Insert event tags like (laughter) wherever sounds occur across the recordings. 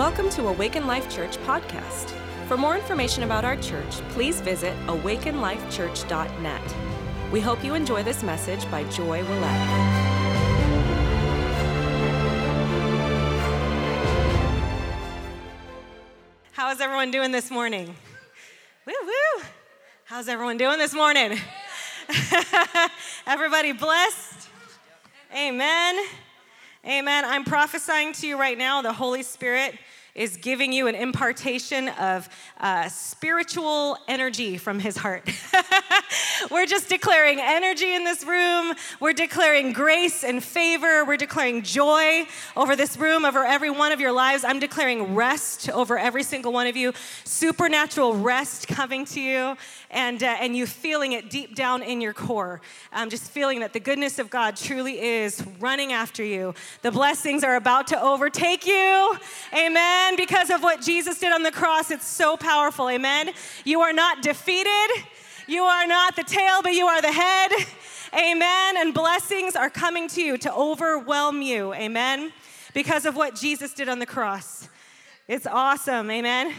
Welcome to Awaken Life Church podcast. For more information about our church, please visit awakenlifechurch.net. We hope you enjoy this message by Joy Willett. How's everyone doing this morning? Woo woo! How's everyone doing this morning? Everybody blessed? Amen. Amen. I'm prophesying to you right now the Holy Spirit is giving you an impartation of uh, spiritual energy from his heart. (laughs) We're just declaring energy in this room. We're declaring grace and favor. We're declaring joy over this room, over every one of your lives. I'm declaring rest over every single one of you, supernatural rest coming to you, and, uh, and you feeling it deep down in your core. Um, just feeling that the goodness of God truly is running after you. The blessings are about to overtake you. Amen. Because of what Jesus did on the cross, it's so powerful. Amen. You are not defeated. You are not the tail, but you are the head. Amen. And blessings are coming to you to overwhelm you. Amen. Because of what Jesus did on the cross. It's awesome. Amen.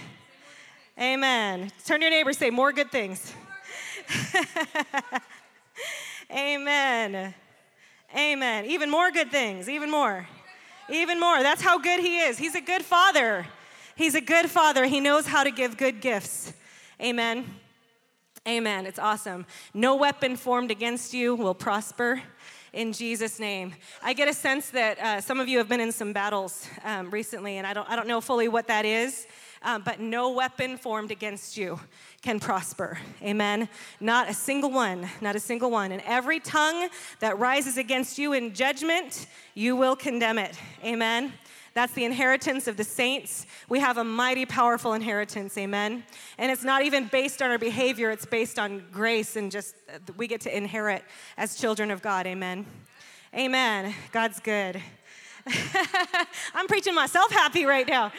Amen. Turn to your neighbor say, More good things. (laughs) Amen. Amen. Even more good things. Even more. Even more. That's how good He is. He's a good Father. He's a good Father. He knows how to give good gifts. Amen. Amen. It's awesome. No weapon formed against you will prosper in Jesus' name. I get a sense that uh, some of you have been in some battles um, recently, and I don't, I don't know fully what that is um, but no weapon formed against you can prosper. Amen. Not a single one, not a single one. And every tongue that rises against you in judgment, you will condemn it. Amen. That's the inheritance of the saints. We have a mighty, powerful inheritance, amen? And it's not even based on our behavior, it's based on grace and just uh, we get to inherit as children of God, amen? Amen. God's good. (laughs) I'm preaching myself happy right now.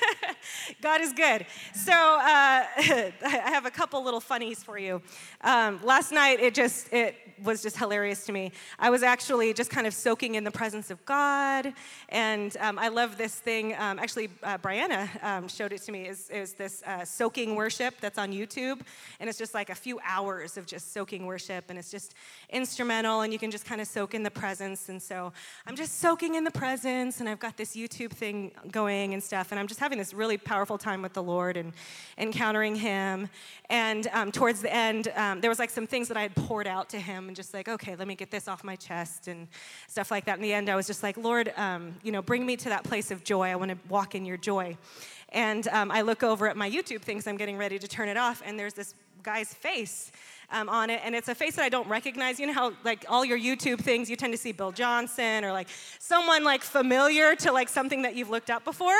(laughs) God is good. So uh, (laughs) I have a couple little funnies for you. Um, last night, it just it was just hilarious to me. I was actually just kind of soaking in the presence of God, and um, I love this thing. Um, actually, uh, Brianna um, showed it to me. Is is this uh, soaking worship that's on YouTube, and it's just like a few hours of just soaking worship, and it's just instrumental, and you can just kind of soak in the presence. And so I'm just soaking in the presence, and I've got this YouTube thing going and stuff, and I'm just having this really powerful time with the Lord and encountering Him. And um, towards the end, um, there was like some things that I had poured out to Him and just like, okay, let me get this off my chest and stuff like that. In the end, I was just like, Lord, um, you know, bring me to that place of joy. I want to walk in your joy. And um, I look over at my YouTube things, I'm getting ready to turn it off, and there's this guy's face. Um, on it, and it's a face that I don't recognize. You know how, like, all your YouTube things, you tend to see Bill Johnson or like someone like familiar to like something that you've looked up before.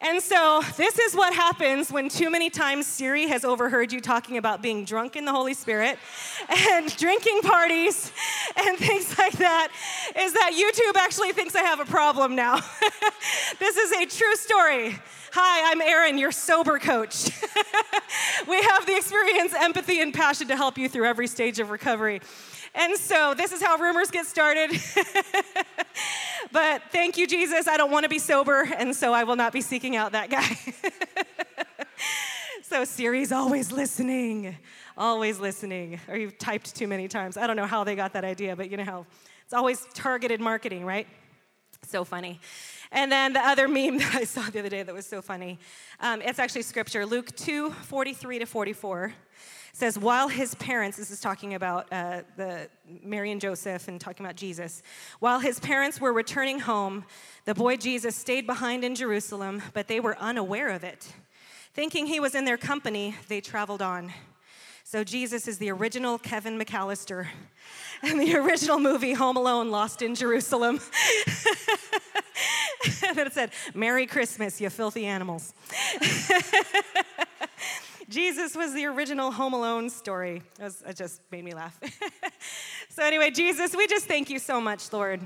And so, this is what happens when too many times Siri has overheard you talking about being drunk in the Holy Spirit and (laughs) drinking parties and things like that, is that YouTube actually thinks I have a problem now. (laughs) this is a true story. Hi, I'm Erin, your sober coach. (laughs) we have the experience, empathy, and passion to help you through every stage of recovery. And so this is how rumors get started. (laughs) but thank you, Jesus. I don't want to be sober, and so I will not be seeking out that guy. (laughs) so Siri's always listening, always listening. Or you've typed too many times. I don't know how they got that idea, but you know how it's always targeted marketing, right? So funny. And then the other meme (laughs) that I saw the other day that was so funny, um, it's actually scripture, Luke 2 43 to 44 says, while his parents, this is talking about uh, the Mary and Joseph and talking about Jesus, while his parents were returning home, the boy Jesus stayed behind in Jerusalem, but they were unaware of it. Thinking he was in their company, they traveled on. So Jesus is the original Kevin McAllister (laughs) and the original movie Home Alone Lost in Jerusalem. (laughs) (laughs) then it said, Merry Christmas, you filthy animals. (laughs) Jesus was the original Home Alone story. It, was, it just made me laugh. (laughs) so, anyway, Jesus, we just thank you so much, Lord.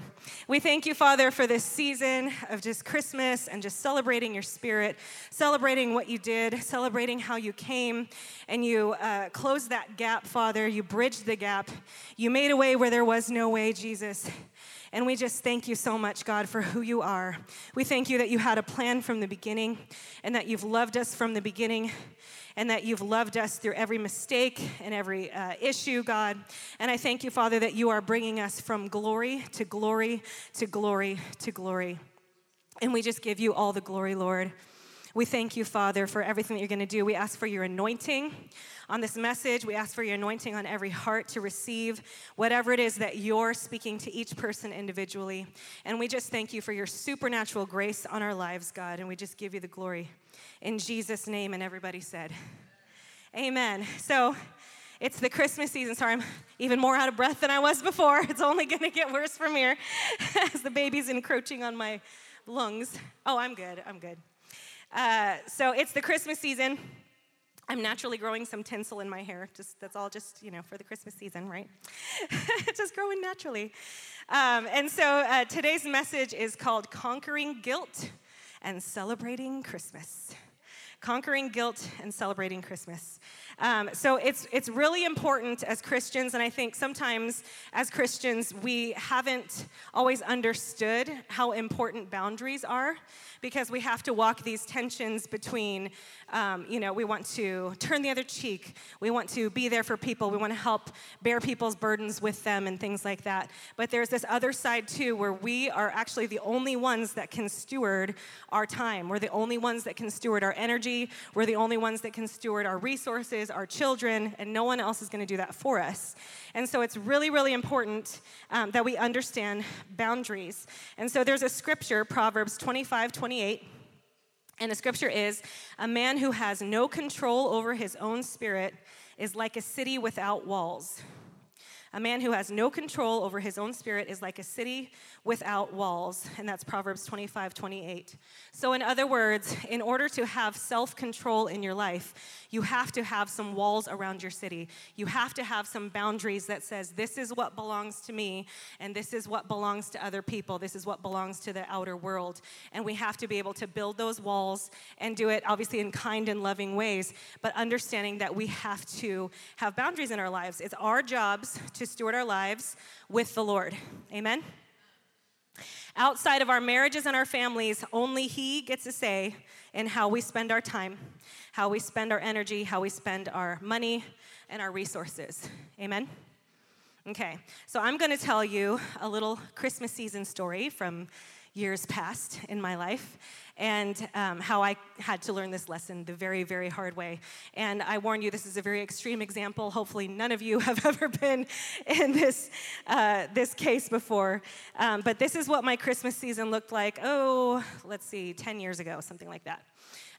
We thank you, Father, for this season of just Christmas and just celebrating your spirit, celebrating what you did, celebrating how you came and you uh, closed that gap, Father. You bridged the gap. You made a way where there was no way, Jesus. And we just thank you so much, God, for who you are. We thank you that you had a plan from the beginning and that you've loved us from the beginning and that you've loved us through every mistake and every uh, issue, God. And I thank you, Father, that you are bringing us from glory to glory to glory to glory. And we just give you all the glory, Lord. We thank you, Father, for everything that you're going to do. We ask for your anointing on this message. We ask for your anointing on every heart to receive whatever it is that you're speaking to each person individually. And we just thank you for your supernatural grace on our lives, God. And we just give you the glory. In Jesus' name, and everybody said, Amen. So, it's the Christmas season. Sorry, I'm even more out of breath than I was before. (laughs) It's only going to get worse from here (laughs) as the baby's encroaching on my lungs. Oh, I'm good. I'm good. Uh, so it's the Christmas season. I'm naturally growing some tinsel in my hair. Just that's all, just you know, for the Christmas season, right? (laughs) just growing naturally. Um, and so uh, today's message is called "Conquering Guilt and Celebrating Christmas." Conquering guilt and celebrating Christmas. Um, so it's, it's really important as Christians, and I think sometimes as Christians, we haven't always understood how important boundaries are because we have to walk these tensions between, um, you know, we want to turn the other cheek, we want to be there for people, we want to help bear people's burdens with them and things like that. But there's this other side too where we are actually the only ones that can steward our time. We're the only ones that can steward our energy, we're the only ones that can steward our resources, our children, and no one else is going to do that for us. And so it's really, really important um, that we understand boundaries. And so there's a scripture, Proverbs 25, 28. And the scripture is A man who has no control over his own spirit is like a city without walls. A man who has no control over his own spirit is like a city without walls. And that's Proverbs 25, 28. So, in other words, in order to have self control in your life, you have to have some walls around your city. You have to have some boundaries that says, this is what belongs to me, and this is what belongs to other people. This is what belongs to the outer world. And we have to be able to build those walls and do it, obviously, in kind and loving ways, but understanding that we have to have boundaries in our lives. It's our jobs to to steward our lives with the Lord. Amen? Outside of our marriages and our families, only He gets a say in how we spend our time, how we spend our energy, how we spend our money and our resources. Amen? Okay, so I'm gonna tell you a little Christmas season story from years past in my life and um, how I had to learn this lesson the very, very hard way. And I warn you, this is a very extreme example. Hopefully, none of you (laughs) have ever been in this, uh, this case before. Um, but this is what my Christmas season looked like, oh, let's see, 10 years ago, something like that.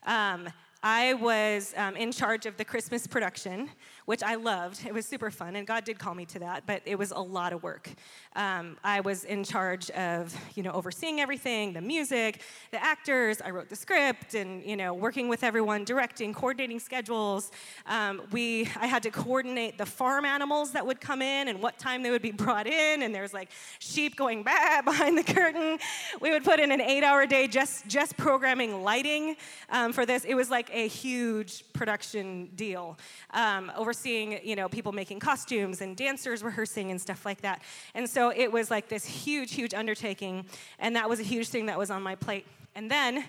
Um, I was um, in charge of the Christmas production, which I loved. It was super fun, and God did call me to that, but it was a lot of work. Um, I was in charge of, you know, overseeing everything, the music, the actors. I wrote the script, and you know, working with everyone, directing, coordinating schedules. Um, we, I had to coordinate the farm animals that would come in and what time they would be (laughs) brought in. And there's like sheep going (laughs) baa behind the curtain. We would put in an eight-hour day just just programming lighting um, for this. It was like a huge production deal. Um, overseeing, you know, people making costumes and dancers rehearsing and stuff like that. And so it was like this huge, huge undertaking, and that was a huge thing that was on my plate. And then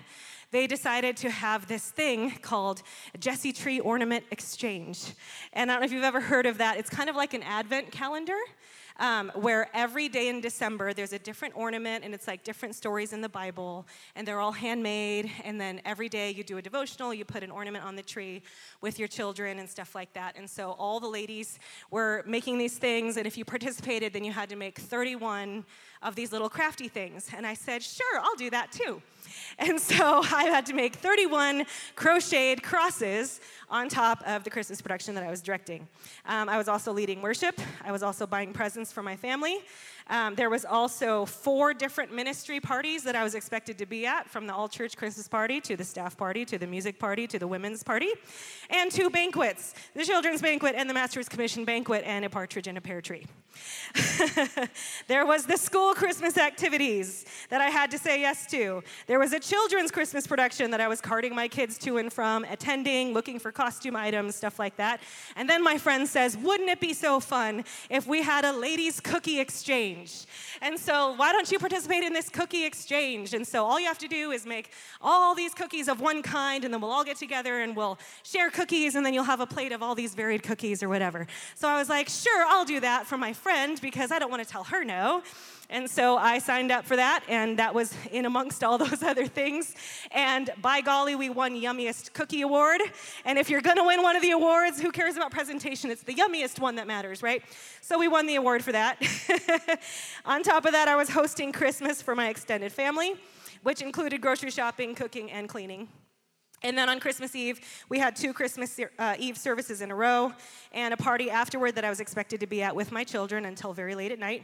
they decided to have this thing called Jesse Tree Ornament Exchange. And I don't know if you've ever heard of that. It's kind of like an advent calendar um, where every day in December there's a different ornament and it's like different stories in the Bible and they're all handmade. And then every day you do a devotional, you put an ornament on the tree with your children and stuff like that. And so all the ladies were making these things, and if you participated, then you had to make 31 of these little crafty things. And I said, sure, I'll do that too. (laughs) And so I had to make 31 crocheted crosses on top of the Christmas production that I was directing. Um, I was also leading worship. I was also buying presents for my family. Um, there was also four different ministry parties that I was expected to be at, from the all church Christmas party to the staff party to the music party to the women's party, and two banquets the children's banquet and the master's commission banquet, and a partridge in a pear tree. (laughs) there was the school Christmas activities that I had to say yes to. There was a children's Christmas production that I was carting my kids to and from, attending, looking for costume items, stuff like that. And then my friend says, Wouldn't it be so fun if we had a ladies' cookie exchange. And so, why don't you participate in this cookie exchange? And so, all you have to do is make all these cookies of one kind, and then we'll all get together and we'll share cookies, and then you'll have a plate of all these varied cookies or whatever. So, I was like, sure, I'll do that for my friend because I don't want to tell her no. And so I signed up for that, and that was in amongst all (laughs) those other things. And by golly, we won Yummiest Cookie Award. And if you're gonna win one of the awards, who cares about presentation? It's the yummiest one that matters, right? So we won the award for that. (laughs) On top of that, I was hosting Christmas for my extended family, which included grocery shopping, cooking, and cleaning. And then on Christmas Eve, we had two Christmas uh, Eve services in a row and a party afterward that I was expected to be at with my children until very late at night.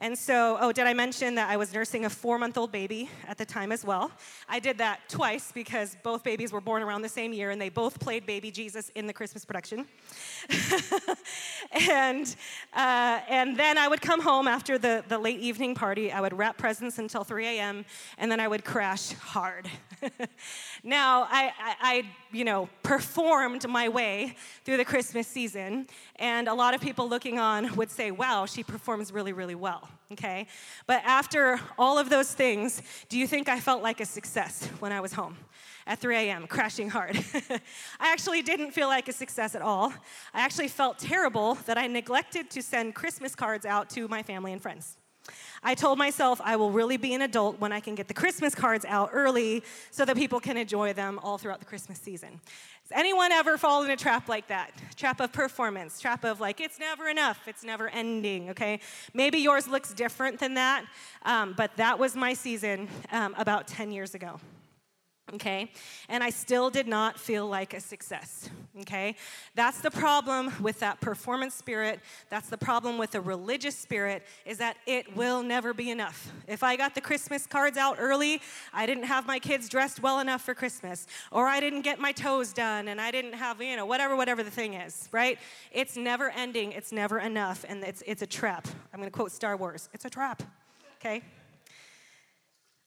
And so, oh, did I mention that I was nursing a four month old baby at the time as well? I did that twice because both babies were born around the same year and they both played baby Jesus in the Christmas production. (laughs) and, uh, and then I would come home after the, the late evening party. I would wrap presents until 3 a.m. and then I would crash hard. (laughs) now, I, I, I, you know, performed my way through the Christmas season, and a lot of people looking on would say, wow, she performs really, really well, okay? But after all of those things, do you think I felt like a success when I was home? At 3 a.m., crashing hard. (laughs) I actually didn't feel like a success at all. I actually felt terrible that I neglected to send Christmas cards out to my family and friends. I told myself I will really be an adult when I can get the Christmas cards out early so that people can enjoy them all throughout the Christmas season. Has anyone ever fallen in a trap like that? Trap of performance, trap of like, it's never enough, it's never ending, okay? Maybe yours looks different than that, um, but that was my season um, about 10 years ago okay? And I still did not feel like a success, okay? That's the problem with that performance spirit. That's the problem with the religious spirit is that it will never be enough. If I got the Christmas cards out early, I didn't have my kids dressed well enough for Christmas, or I didn't get my toes done and I didn't have, you know, whatever whatever the thing is, right? It's never ending, it's never enough and it's it's a trap. I'm going to quote Star Wars. It's a trap. Okay?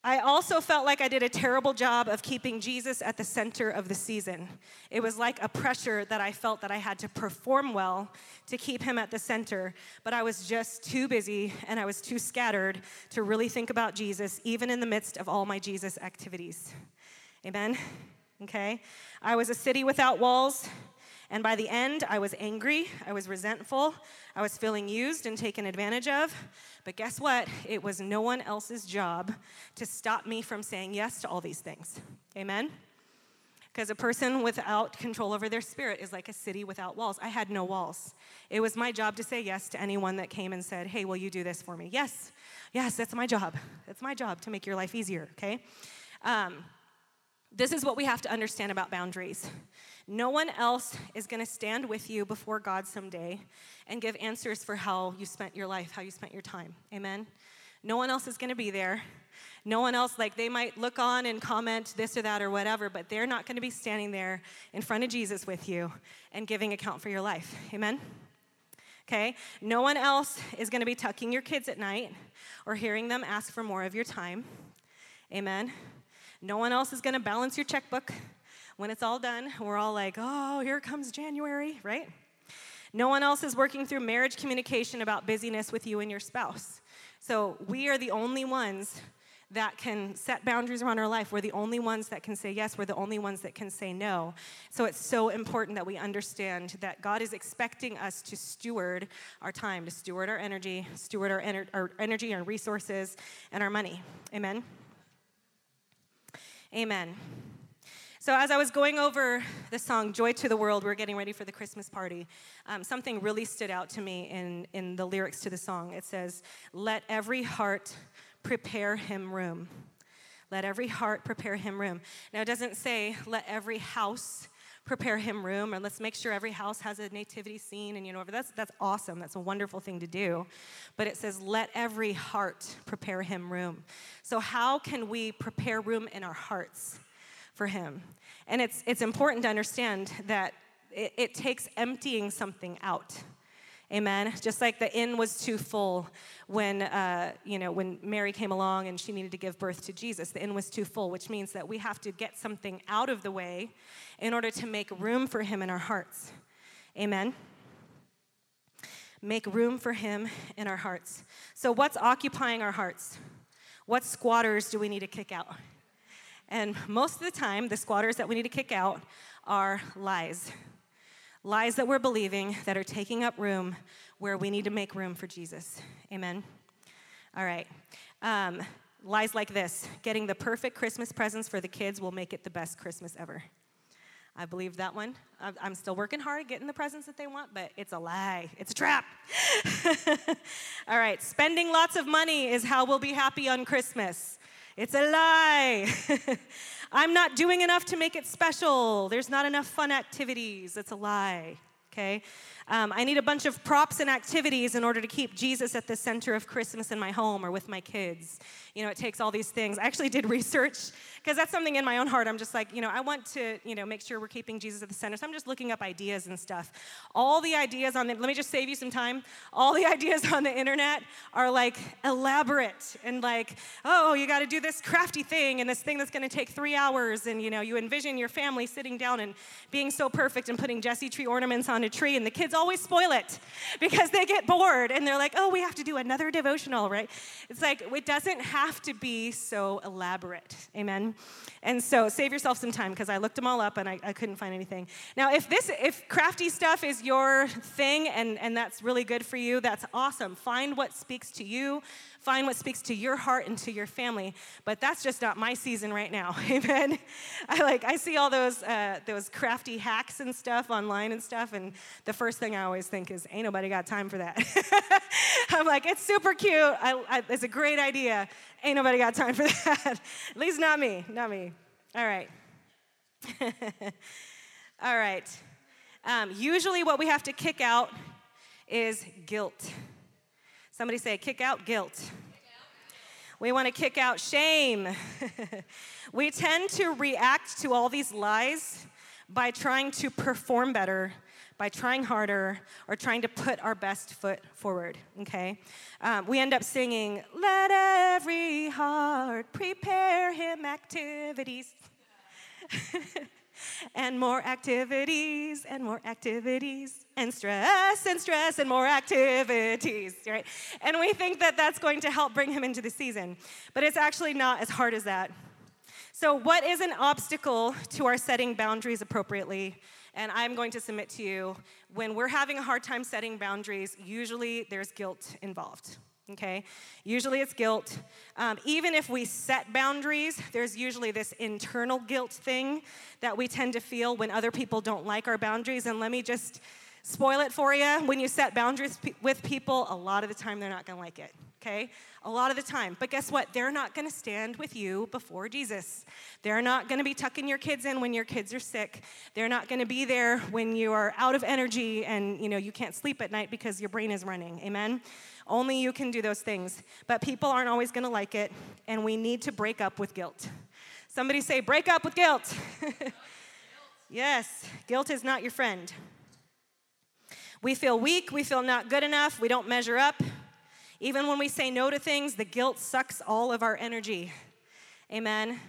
I also felt like I did a terrible job of keeping Jesus at the center of the season. It was like a pressure that I felt that I had to perform well to keep him at the center, but I was just too busy and I was too scattered to really think about Jesus, even in the midst of all my Jesus activities. Amen? Okay? I was a city without walls. And by the end, I was angry, I was resentful, I was feeling used and taken advantage of. But guess what? It was no one else's job to stop me from saying yes to all these things. Amen? Because a person without control over their spirit is like a city without walls. I had no walls. It was my job to say yes to anyone that came and said, Hey, will you do this for me? Yes, yes, that's my job. That's my job to make your life easier, okay? Um, this is what we have to understand about boundaries. No one else is going to stand with you before God someday and give answers for how you spent your life, how you spent your time. Amen? No one else is going to be there. No one else, like, they might look on and comment this or that or whatever, but they're not going to be standing there in front of Jesus with you and giving account for your life. Amen? Okay? No one else is going to be tucking your kids at night or hearing them ask for more of your time. Amen? No one else is going to balance your checkbook when it's all done, we're all like, oh, here comes January, right? No one else is working through marriage communication about busyness with you and your spouse. So we are the only ones that can set boundaries around our life. We're the only ones that can say yes. We're the only ones that can say no. So it's so important that we understand that God is expecting us to steward our time, to steward our energy, steward our, ener- our energy, our resources, and our money. Amen? Amen. So, as I was going over the song Joy to the World, we're getting ready for the Christmas party, um, something really stood out to me in, in the lyrics to the song. It says, Let every heart prepare him room. Let every heart prepare him room. Now, it doesn't say, Let every house prepare him room or let's make sure every house has a nativity scene and you know that's that's awesome that's a wonderful thing to do but it says let every heart prepare him room so how can we prepare room in our hearts for him. And it's, it's important to understand that it, it takes emptying something out. Amen. Just like the inn was too full when uh, you know when Mary came along and she needed to give birth to Jesus. The inn was too full, which means that we have to get something out of the way in order to make room for Him in our hearts. Amen. make room for Him in our hearts. So, what's occupying our hearts? What squatters do we need to kick out? And most of the time, the squatters that we need to kick out are lies. Lies that we're believing that are taking up room where we need to make room for Jesus. Amen. All right. Um, lies like this getting the perfect Christmas presents for the kids will make it the best Christmas ever. I believe that one. I'm still working hard getting the presents that they want, but it's a lie. It's a trap. (laughs) All right, spending lots of money is how we'll be happy on Christmas. It's a lie. (laughs) I'm not doing enough to make it special. There's not enough fun activities. It's a lie. Okay? Um, I need a bunch of props and activities in order to keep Jesus at the center of Christmas in my home or with my kids. You know, it takes all these things. I actually did (laughs) research because that's something in my own heart. I'm just like, you know, I want to, you know, make sure we're keeping Jesus at the center. So I'm just looking up ideas and stuff. All the ideas on the, let me just save you some time. All the (laughs) ideas on the internet are like elaborate and like, oh, you got to do this crafty thing and this thing that's going to take three hours. And, you know, you envision your family sitting down and being so perfect and putting Jesse tree ornaments on a tree and the kids always spoil it because they get bored and they're like, oh, we have to do another devotional, right? It's like, it doesn't have to be so elaborate. Amen? And so save yourself some time because I looked them all up and I, I, couldn't find anything. Now, if this, if crafty stuff is your thing and, and that's really good for you, that's awesome. Find what speaks to you. Find what speaks to your heart and to your family. But that's just not my season right now. (laughs) Amen. I like I see all those uh, those crafty hacks and stuff online and stuff, and the first thing I always think is, "Ain't nobody got time for that." (laughs) I'm like, it's super cute. I, I, it's a great idea. Ain't nobody got time for (laughs) that. At least not me. Not me. All right. all right. Um, usually, what we have to kick out is guilt. Somebody say, kick out guilt. We want to kick out shame. (laughs) we tend to react to all these lies by trying to perform better, by trying harder, or trying to put our best foot forward, okay? Um, we end up singing, Let every heart prepare him activities. (laughs) and more activities and more activities and stress and stress and more activities, right? And we think that that's going to help bring him into the season, but it's actually not as hard as that. So, what is an obstacle to our setting boundaries appropriately? And I'm going to submit to you when we're having a hard time setting boundaries, usually there's guilt involved okay? Usually it's guilt. Um, even if we set boundaries, there's usually this internal guilt thing that we tend to feel when other people don't like our boundaries. And let me just spoil it for you. When you set boundaries with people, a lot of the time they're not gonna like it, okay? A lot of the time. But guess what? They're not gonna stand with you before Jesus. They're not gonna be tucking your kids in when your kids are sick. They're not gonna be there when you are out of energy and you know you can't sleep at night because your brain is running. Amen? Only you can do those things. But people aren't always going to like it, and we need to break up with guilt. Somebody say, break up with guilt. (laughs) yes, guilt is not your friend. We feel weak, we feel not good enough, we don't measure up. Even when we say no to things, the guilt sucks all of our energy. Amen.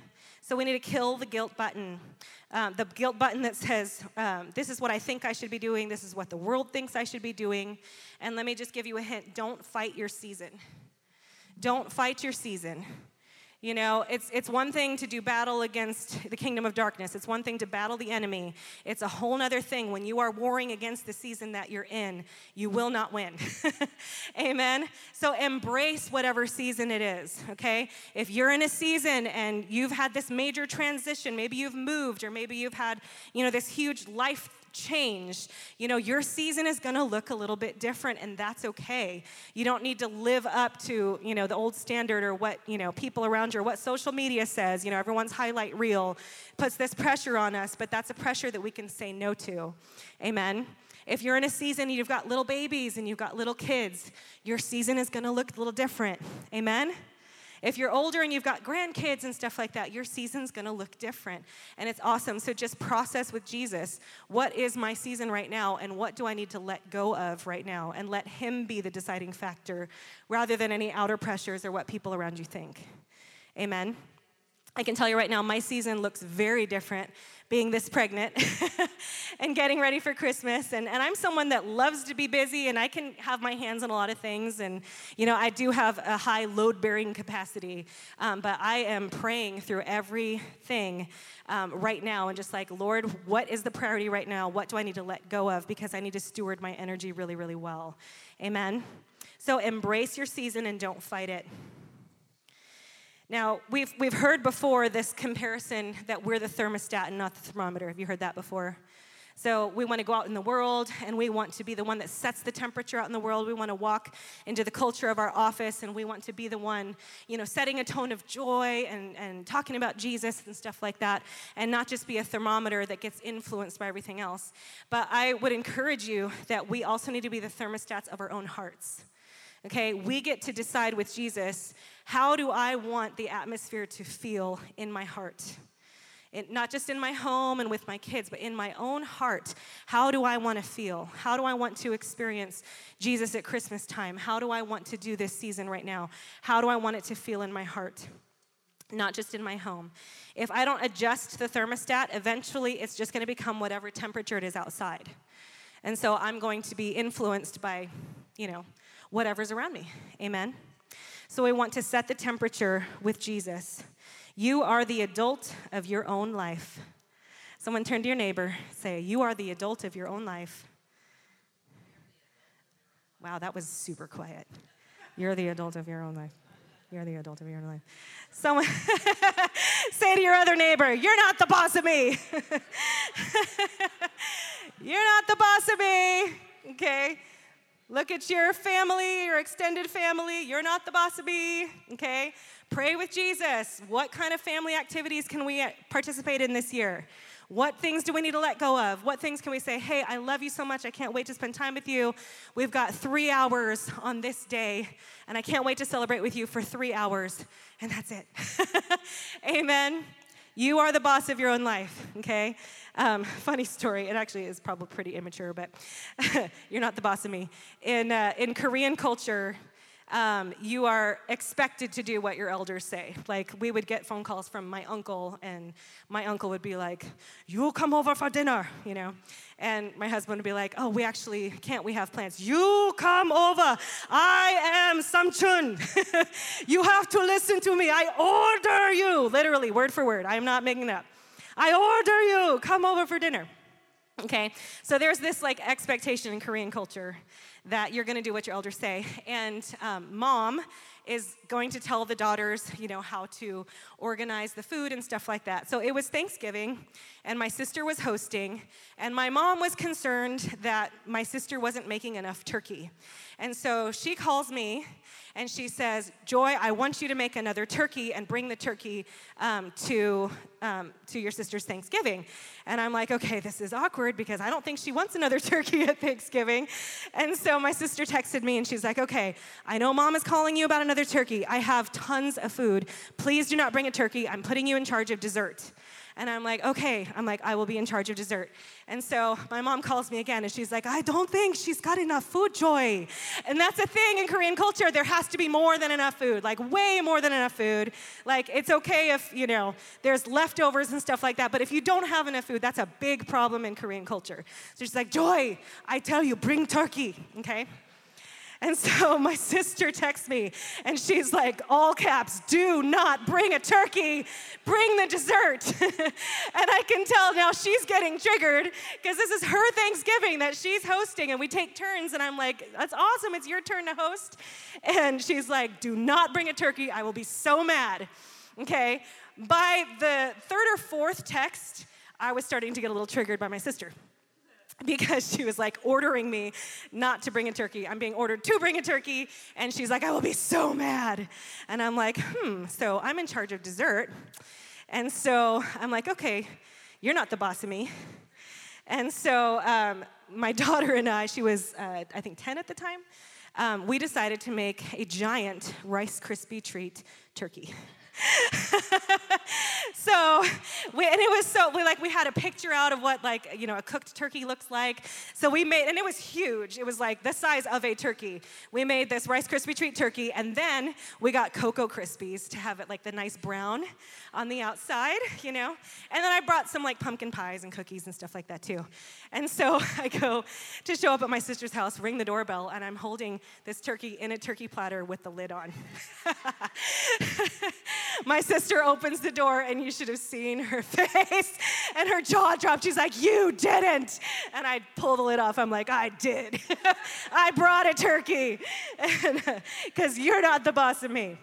So we need to kill the guilt button um, the guilt button that says, um, This is what I think I should be doing, this is what the world thinks I should be doing. And let me just give you a hint don't fight your season. Don't fight your season. You know, it's, it's one thing to do battle against the kingdom of darkness. It's one thing to battle the enemy. It's a whole other thing when you are warring against the season that you're in. You will not win. (laughs) Amen? So embrace whatever season it is, okay? If you're in a season and you've had this major transition, maybe you've moved or maybe you've had, you know, this huge life change. You know, your season is going to look a little bit different, and that's okay. You don't need to live up to, you know, the old standard or what, you know, people around you or what social media says. You know, everyone's highlight reel puts this pressure on us, but that's a pressure that we can say no to. Amen. If you're in a season you've got little babies and you've got little kids, your season is going to look a little different. Amen. If you're older and you've got grandkids and stuff like that, your season's gonna look different. And it's awesome. So just process with Jesus what is my season right now and what do I need to let go of right now and let Him be the deciding factor rather than any outer pressures or what people around you think. Amen. I can tell you right now, my season looks very different being this pregnant (laughs) and getting ready for Christmas. And, and I'm someone that loves to be busy and I can have my hands on a lot of things. And, you know, I do have a high load bearing capacity. Um, but I am praying through everything um, right now and just like, Lord, what is the priority right now? What do I need to let go of? Because I need to steward my energy really, really well. Amen. So embrace your season and don't fight it. Now, we've, we've heard before this comparison that we're the thermostat and not the thermometer. Have you heard that before? So, we want to go out in the world and we want to be the one that sets the temperature out in the world. We want to walk into the culture of our office and we want to be the one, you know, setting a tone of joy and, and talking about Jesus and stuff like that, and not just be a thermometer that gets influenced by everything else. But I would encourage you that we also need to be the thermostats of our own hearts. Okay, we get to decide with Jesus how do I want the atmosphere to feel in my heart? It, not just in my home and with my kids, but in my own heart. How do I want to feel? How do I want to experience Jesus at Christmas time? How do I want to do this season right now? How do I want it to feel in my heart? Not just in my home. If I don't adjust the thermostat, eventually it's just going to become whatever temperature it is outside. And so I'm going to be influenced by, you know, whatever's around me. Amen? So we want to set the temperature with Jesus. You are the adult of your own life. Someone turn to your neighbor, say, You are the adult of your own life. Wow, that was super quiet. You're the adult of your own life. You're the adult of your own life. Someone (laughs) say to your other neighbor, You're not the boss of me. (laughs) You're not the boss of me. Okay? Look at your family, your extended family. You're not the boss of me, okay? Pray with Jesus. What kind of family activities can we participate in this year? What things do we need to let go of? What things can we say, hey, I love you so much. I can't wait to spend time with you. We've got three hours on this day, and I can't wait to celebrate with you for three hours. And that's it. (laughs) Amen. You are the boss of your own life, okay? Um, (laughs) funny story. It actually is probably pretty immature, but (laughs) you're not the boss of me. In, uh, in Korean culture, um, you are expected to do what your elders say. Like, we would get phone calls from my uncle, and my uncle would be like, You come over for dinner, you know? And my husband would be like, Oh, we actually can't, we have plans. You come over. I am Samchun. (laughs) you have to listen to me. I order you, literally, word for word. I am not making that. I order you, come over for dinner. Okay, so there's this like expectation in Korean culture that you're to do what your elders say. And um, mom is going to tell the daughters, you know, how to organize the food and stuff like that. So it was Thanksgiving, and my sister was hosting, and my mom was concerned that my sister wasn't making enough turkey. And so she calls me and she says, Joy, I want you to make another turkey and bring the turkey um, to, um, to your sister's Thanksgiving. And I'm like, okay, this is awkward because I don't think she wants another (laughs) turkey at Thanksgiving. And so my sister texted me and she's like, okay, I know mom is calling you about another turkey. I have tons of food. Please do not bring a turkey. I'm putting you in charge of dessert. And I'm like, okay. I'm like, I will be in charge of dessert. And so my mom calls me again and she's like, I don't think she's got enough food, Joy. And that's a thing in Korean culture. There has to be more than enough food, like way more than enough food. Like it's okay if, you know, there's leftovers and stuff like that. But if you don't have enough food, that's a big problem in Korean culture. So she's like, Joy, I tell you, bring turkey, okay? And so (laughs) my sister texts me and she's like, all caps, do not bring a turkey, bring the dessert. (laughs) and I can tell now she's getting triggered because this is her Thanksgiving that she's hosting and we take turns. And I'm like, that's awesome, it's your turn to host. And she's like, do not bring a turkey, I will be so mad. Okay, by the third or fourth text, I was starting to get a little triggered by my sister (laughs) because she was like ordering me not to bring a turkey. I'm being ordered to bring a turkey, and she's like, I will be so mad. And I'm like, hmm, so I'm in charge of dessert. And so I'm like, okay, you're not the boss of me. And so um, my (laughs) daughter and I, she was, uh, I think, 10 at the time, um, we decided to make a giant Rice Krispie treat turkey. (laughs) so, (laughs) we, and it was so, we like, we had a picture out of what like, you know, a cooked turkey looks like. So we made, and it was huge. It was like the size of a turkey. We made this Rice Krispie treat turkey, and then we got Cocoa Krispies to have it like the nice brown on the outside, you know? And then I brought some like pumpkin pies and cookies and stuff like that too. And so (laughs) I go to show up at my sister's house, ring the doorbell, and I'm holding this turkey in a turkey platter with the lid on. (laughs) my sister opens the door, and you should have seen her (laughs) face and her jaw dropped. She's like, You didn't. And I pull the lid off. I'm like, I did. (laughs) I brought a turkey (laughs) because you're not the boss of me.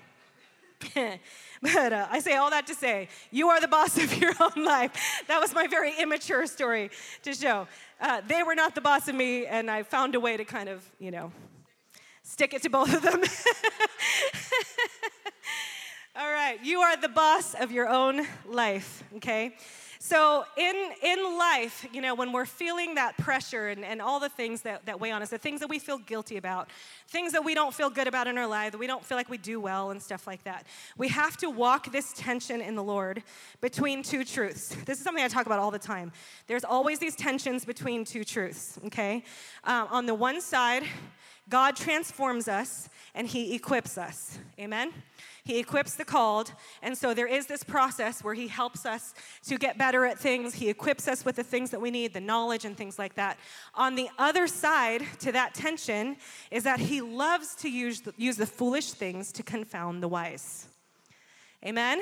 But uh, I say all that to say, you are the boss of your own life. That was my very immature story to show. Uh, they were not the boss of me, and I found a way to kind of, you know, stick it to both of them. All right, you are the boss of your own life, okay? So in, in life, you know, when we're feeling that pressure and, and all the things that, that weigh on us, the things that we feel guilty about, things that we don't feel good about in our life, that we don't feel like we do well and stuff like that, we have to walk this tension in the Lord between two truths. This is something I talk about all the time. There's always these tensions between two truths, okay? Um, on the one side, God transforms us and he equips us. Amen? He equips the called. And so there is this process where He helps us to get better at things. He equips us with the things that we need, the knowledge and things like that. On the other side to that tension is that He loves to use the, use the foolish things to confound the wise. Amen?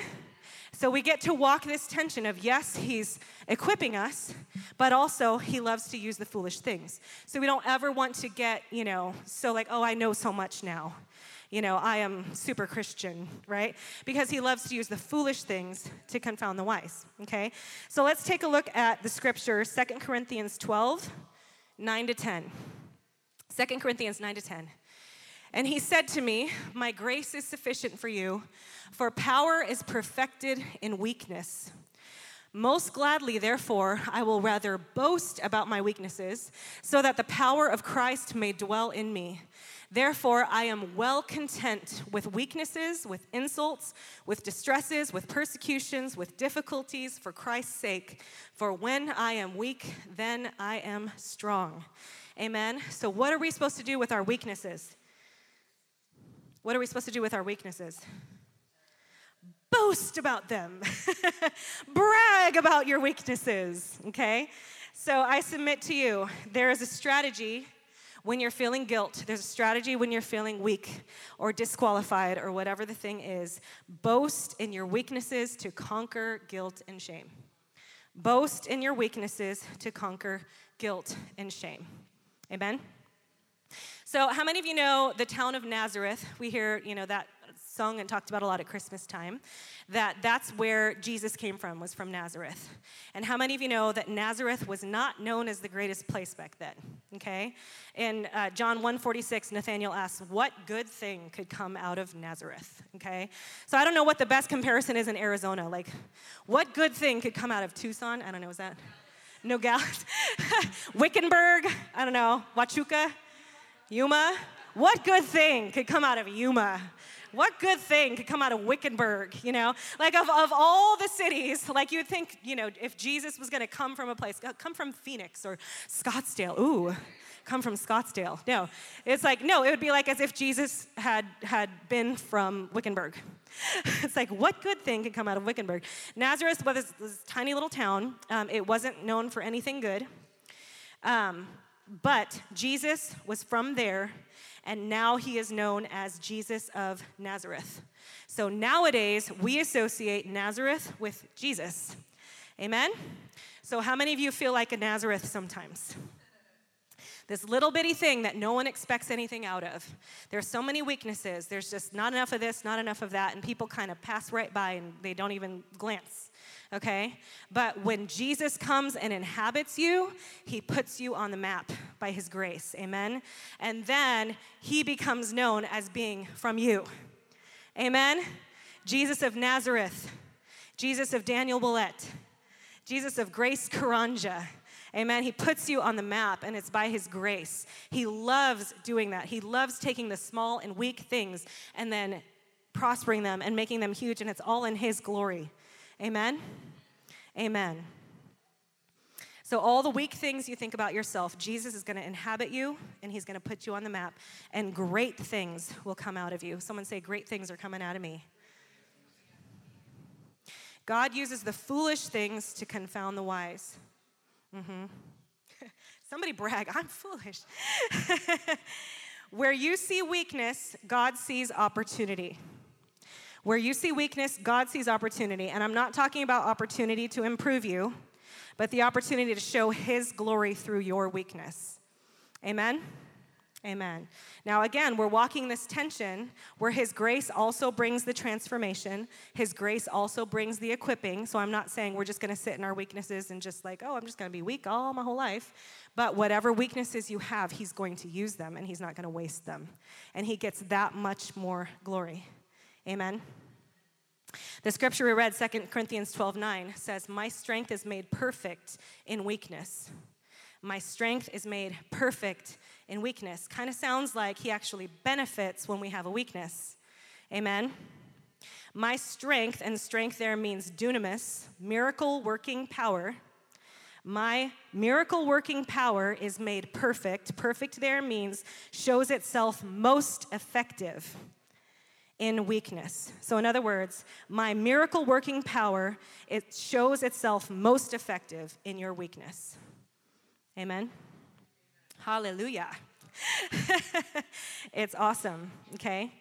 So we get to walk this tension of yes, he's equipping us, but also he loves to use the foolish things. So we don't ever want to get, you know, so like, oh, I know so much now you know, I am super Christian, right? Because he loves to use the foolish things to confound the wise, okay? So let's take a look at the scripture, Second Corinthians 12, 9 to 10. 2 Corinthians 9 to 10. And he said to me, My grace is sufficient for you, for power is perfected in weakness. Most gladly, therefore, I will rather boast about my weaknesses, so that the power of Christ may dwell in me. Therefore, I am well content with weaknesses, with insults, with distresses, with persecutions, with difficulties for Christ's sake. For when I am weak, then I am strong. Amen. So, what are we supposed to do with our weaknesses? What are we supposed to do with our weaknesses? Boast about them, (laughs) brag about your weaknesses, okay? So, I submit to you there is a strategy when you're feeling guilt, there's a strategy when you're feeling weak or disqualified or whatever the thing is. Boast in your weaknesses to conquer guilt and shame. Boast in your weaknesses to conquer guilt and shame. Amen? So, how many of you know the town of Nazareth? We hear, you know, that sung and talked about a lot at Christmas time, that that's where Jesus came from, was from Nazareth. And how many of you know that Nazareth was not known as the greatest place back then? Okay? In uh, John 146, Nathanael asks, What good thing could come out of Nazareth? Okay? So I don't know what the best comparison is in Arizona. Like, what good thing could come out of Tucson? I don't know, is that? Nogales? (laughs) Wickenburg? I don't know. Huachuca? Yuma? What good thing could come out of Yuma? what good thing could come out of Wickenburg, you know? Like, of, of all the cities, like you would think, you know, if Jesus was gonna come from a place, uh, come from Phoenix or Scottsdale, ooh, come from Scottsdale. No, it's like, no, it would be like as if Jesus had, had been from Wickenburg. (laughs) it's like, what good thing could come out of Wickenburg? Nazareth was this, this tiny little town. Um, it wasn't known for anything good. Um, but Jesus was from there and now he is known as Jesus of Nazareth. So nowadays, we associate Nazareth with Jesus. Amen? So, how many of you feel like a Nazareth sometimes? This little bitty thing that no one expects anything out of. There's so many weaknesses. There's just not enough of this, not enough of that, and people kind of pass right by and they don't even glance okay? But when Jesus comes and inhabits you, he puts you on the map by his grace, amen? And then he becomes known as being from you, amen? Jesus of Nazareth, Jesus of Daniel Willett, Jesus of Grace Karanja. Amen. He puts you on the map, and it's by His grace. He loves doing that. He loves taking the small and weak things and then prospering them and making them huge, and it's all in His glory. Amen? Amen. So, all the weak things you think about yourself, Jesus is going to inhabit you and he's going to put you on the map, and great things will come out of you. Someone say, Great things are coming out of me. God uses the foolish things to confound the wise. Mm-hmm. (laughs) Somebody brag, I'm foolish. (laughs) Where you see weakness, God sees opportunity. Where you see weakness, God sees opportunity. And I'm not talking about opportunity to improve you, but the opportunity to show His glory through your weakness. Amen? Amen. Now, again, we're walking this tension where His grace also brings the transformation. His grace also brings the equipping. So I'm not saying we're just going to sit in our weaknesses and just like, oh, I'm just going to be weak all my whole life. But whatever weaknesses you have, He's going to use them and He's not going to waste them. And He gets that much more glory. Amen. The scripture we read, 2 Corinthians 12 9, says, My strength is made perfect in weakness. My strength is made perfect in weakness. Kind of sounds like he actually benefits when we have a weakness. Amen. My strength, and strength there means dunamis, miracle working power. My miracle working power is made perfect. Perfect there means shows itself most effective in weakness. So, in other words, my miracle working power, it shows itself most effective in your weakness. Amen? Hallelujah. (laughs) it's awesome, okay?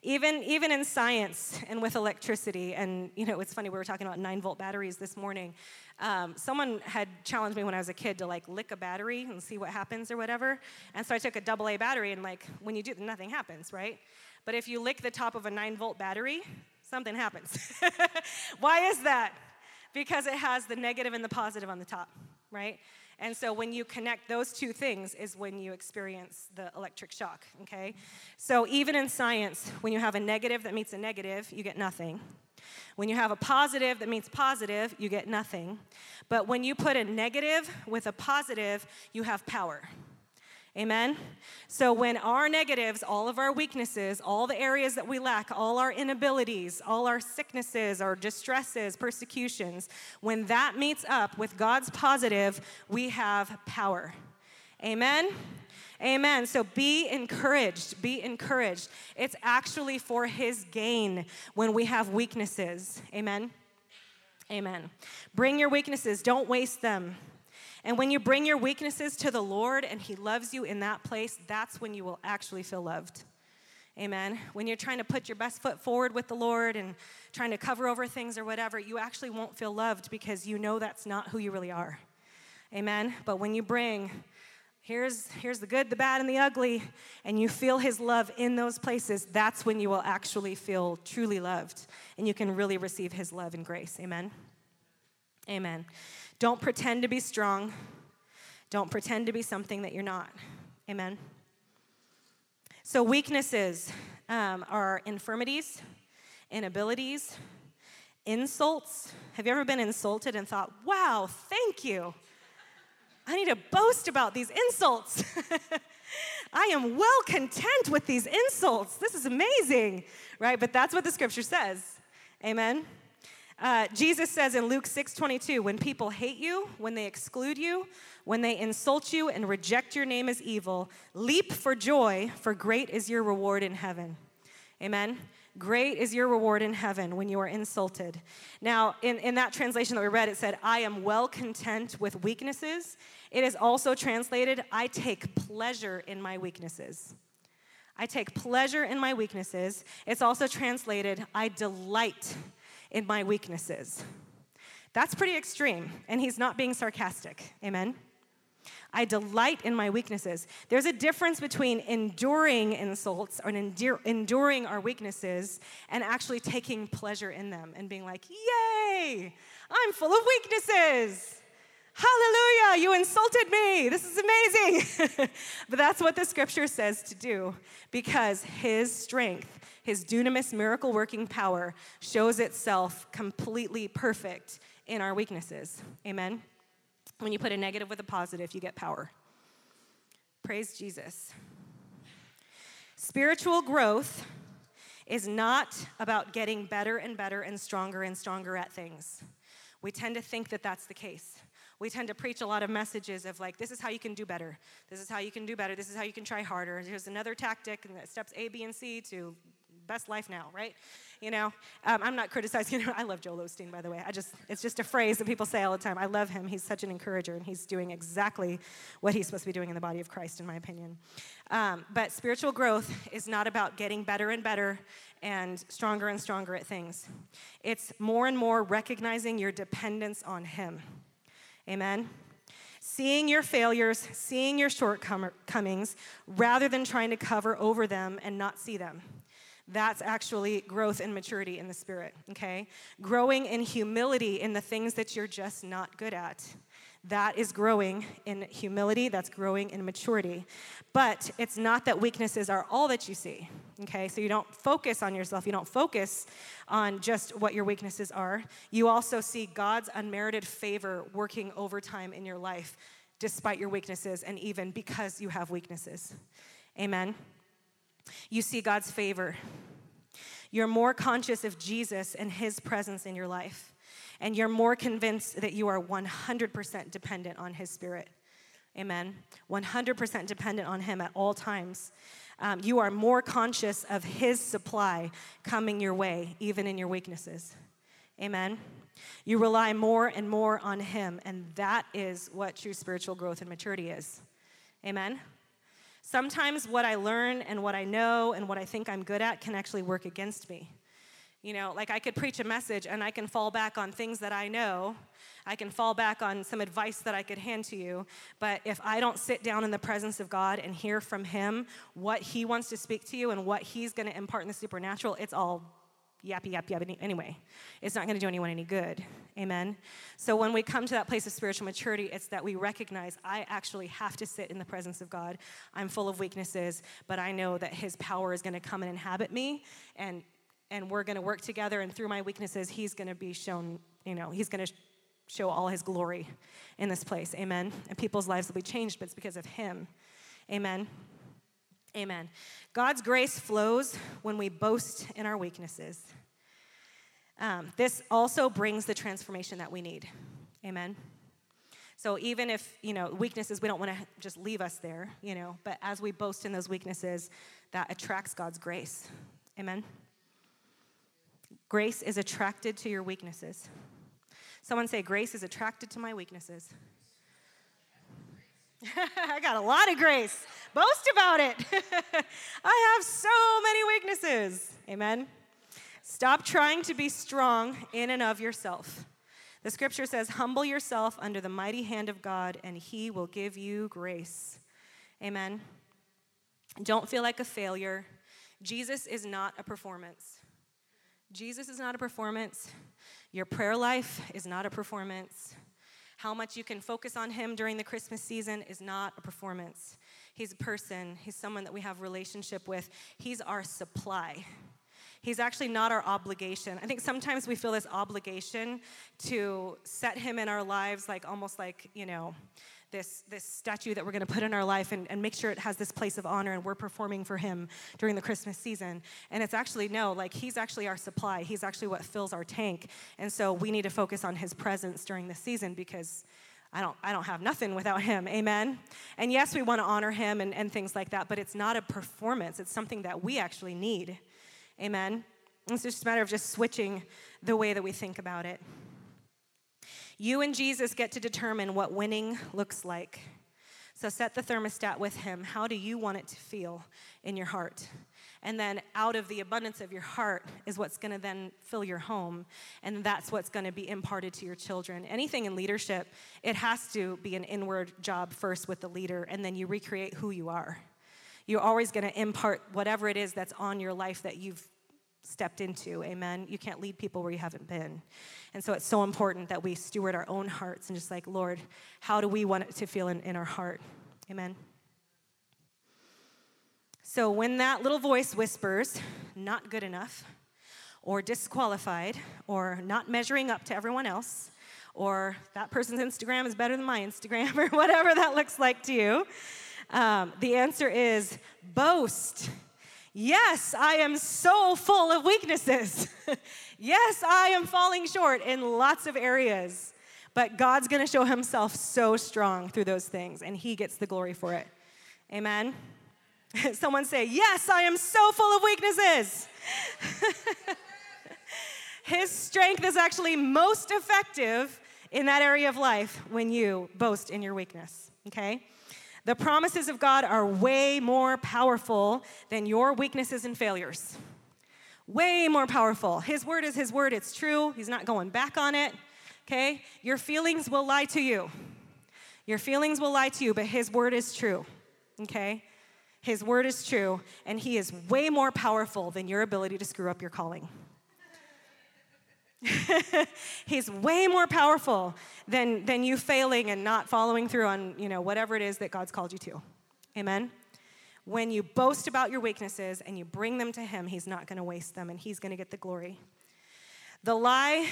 Even, even in science and with electricity, and you know, it's funny, we were talking about nine volt batteries this morning. Um, someone had challenged me when I was a kid to like lick a battery and see what happens or whatever. And so I took a double A battery, and like when you do, nothing happens, right? But if you lick the top of a 9 volt battery, something happens. (laughs) Why is that? Because it has the negative and the positive on the top, right? And so when you connect those two things is when you experience the electric shock, okay? So even in science, when you have a negative that meets a negative, you get nothing. When you have a positive that means positive, you get nothing. But when you put a negative with a positive, you have power. Amen? So, when our negatives, all of our weaknesses, all the areas that we lack, all our inabilities, all our sicknesses, our distresses, persecutions, when that meets up with God's positive, we have power. Amen? Amen. So be encouraged. Be encouraged. It's actually for His gain when we have weaknesses. Amen? Amen. Bring your weaknesses, don't waste them. And when you bring your weaknesses to the Lord and He loves you in that place, that's when you will actually feel loved. Amen. When you're trying to put your best foot forward with the Lord and trying to cover over things or whatever, you actually won't feel loved because you know that's not who you really are. Amen. But when you bring, here's, here's the good, the bad, and the ugly, and you feel His love in those places, that's when you will actually feel truly loved and you can really receive His love and grace. Amen. Amen. Don't pretend to be strong. Don't pretend to be something that you're not. Amen. So, weaknesses um, are infirmities, inabilities, insults. Have you ever been insulted and thought, wow, thank you? I need to boast about these insults. (laughs) I am well content with these insults. This is amazing, right? But that's what the scripture says. Amen. Uh, Jesus says in Luke 6 22, when people hate you, when they exclude you, when they insult you and reject your name as evil, leap for joy, for great is your reward in heaven. Amen. Great is your reward in heaven when you are insulted. Now, in, in that translation that we read, it said, I am well content with weaknesses. It is also translated, I take pleasure in my weaknesses. I take pleasure in my weaknesses. It's also translated, I delight in my weaknesses. That's pretty extreme, and he's not being sarcastic. Amen? I delight in my weaknesses. There's a difference between enduring insults or enduring our weaknesses and actually taking pleasure in them and being like, Yay, I'm full of weaknesses. Hallelujah, you insulted me. This is amazing. (laughs) but that's what the scripture says to do because his strength his dunamis miracle working power shows itself completely perfect in our weaknesses. Amen? When you put a negative with a positive, you get power. Praise Jesus. Spiritual growth is not about getting better and better and stronger and stronger at things. We tend to think that that's the case. We tend to preach a lot of messages of like, this is how you can do better. This is how you can do better. This is how you can try harder. Here's another tactic, and steps A, B, and C to best life now, right? You know, um, I'm not criticizing. You (laughs) know, I love Joel Osteen, by the way. I just, it's just a phrase that people say all the time. I love him. He's such an encourager, and he's doing exactly what he's supposed to be doing in the body of Christ, in my opinion. Um, but spiritual growth is not about getting better and better and stronger and stronger at things. It's more and more recognizing your dependence on Him. Amen seeing your failures, seeing your shortcomings, rather than trying to cover over them and not see them. That's actually growth and maturity in the spirit, okay? Growing in humility in the things that you're just not good at. That is growing in humility, that's growing in maturity. But it's not that weaknesses are all that you see, okay? So you don't focus on yourself, you don't focus on just what your weaknesses are. You also see God's unmerited favor working overtime in your life despite your weaknesses and even because you have weaknesses. Amen. You see God's favor. You're more conscious of Jesus and his presence in your life. And you're more convinced that you are 100% dependent on his spirit. Amen. 100% dependent on him at all times. Um, you are more conscious of his supply coming your way, even in your weaknesses. Amen. You rely more and more on him, and that is what true spiritual growth and maturity is. Amen. Sometimes what I learn and what I know and what I think I'm good at can actually work against me. You know, like I could preach a message and I can fall back on things that I know. I can fall back on some advice that I could hand to you. But if I don't sit down in the presence of God and hear from Him what He wants to speak to you and what He's going to impart in the supernatural, it's all yappy, yappy, yappy anyway. It's not going to do anyone any good. Amen? So when we come to that place of spiritual maturity, it's that we recognize I actually have to sit in the presence of God. I'm full of weaknesses, but I know that His power is going to come and inhabit me, and, and we're going to work together, and through my weaknesses, He's going to be shown, you know, He's going to show all His glory in this place. Amen? And people's lives will be changed, but it's because of Him. Amen? Amen. God's grace flows when we boast in our weaknesses. Um, this also brings the transformation that we need. Amen. So even if, you know, weaknesses, we don't want to just leave us there, you know, but as we boast in those weaknesses, that attracts God's grace. Amen. Grace is attracted to your weaknesses. Someone say, Grace is attracted to my weaknesses. (laughs) I got a lot of grace. Boast about it. (laughs) I have so many weaknesses. Amen. Stop trying to be strong in and of yourself. The scripture says, Humble yourself under the mighty hand of God, and he will give you grace. Amen. Don't feel like a failure. Jesus is not a performance. Jesus is not a performance. Your prayer life is not a performance. How much you can focus on him during the Christmas season is not a performance. He's a person, he's someone that we have relationship with. He's our supply. He's actually not our obligation. I think sometimes we feel this obligation to set him in our lives like almost like, you know, this, this statue that we're going to put in our life and, and make sure it has this place of honor and we're performing for him during the Christmas season. And it's actually, no, like he's actually our supply. He's actually what fills our tank. And so we need to focus on his presence during the season because I don't, I don't have nothing without him. Amen? And yes, we want to honor him and, and things like that, but it's not a performance. It's something that we actually need. Amen? It's just a matter of just switching the way that we think about it. You and Jesus get to determine what winning looks like. So set the thermostat with Him. How do you want it to feel in your heart? And then out of the abundance of your heart is what's going to then fill your home. And that's what's going to be imparted to your children. Anything in leadership, it has to be an inward job first with the leader, and then you recreate who you are. You're always going to impart whatever it is that's on your life that you've stepped into. Amen. You can't lead people where you haven't been. And so it's so important that we steward our own hearts and just like, Lord, how do we want it to feel in, in our heart? Amen. So when that little voice whispers, not good enough, or disqualified, or not measuring up to everyone else, or that person's Instagram is better than my Instagram, (laughs) or whatever that looks like to you, um, the answer is boast Yes, I am so full of weaknesses. (laughs) yes, I am falling short in lots of areas. But God's gonna show himself so strong through those things, and he gets the glory for it. Amen. (laughs) Someone say, Yes, I am so full of weaknesses. (laughs) His strength is actually most effective in that area of life when you boast in your weakness, okay? The promises of God are way more powerful than your weaknesses and failures. Way more powerful. His word is His word, it's true. He's not going back on it, okay? Your feelings will lie to you. Your feelings will lie to you, but His word is true, okay? His word is true, and He is way more powerful than your ability to screw up your calling. (laughs) he's way more powerful than, than you failing and not following through on you know whatever it is that god's called you to. Amen? When you boast about your weaknesses and you bring them to him he's not going to waste them and he's going to get the glory. The lie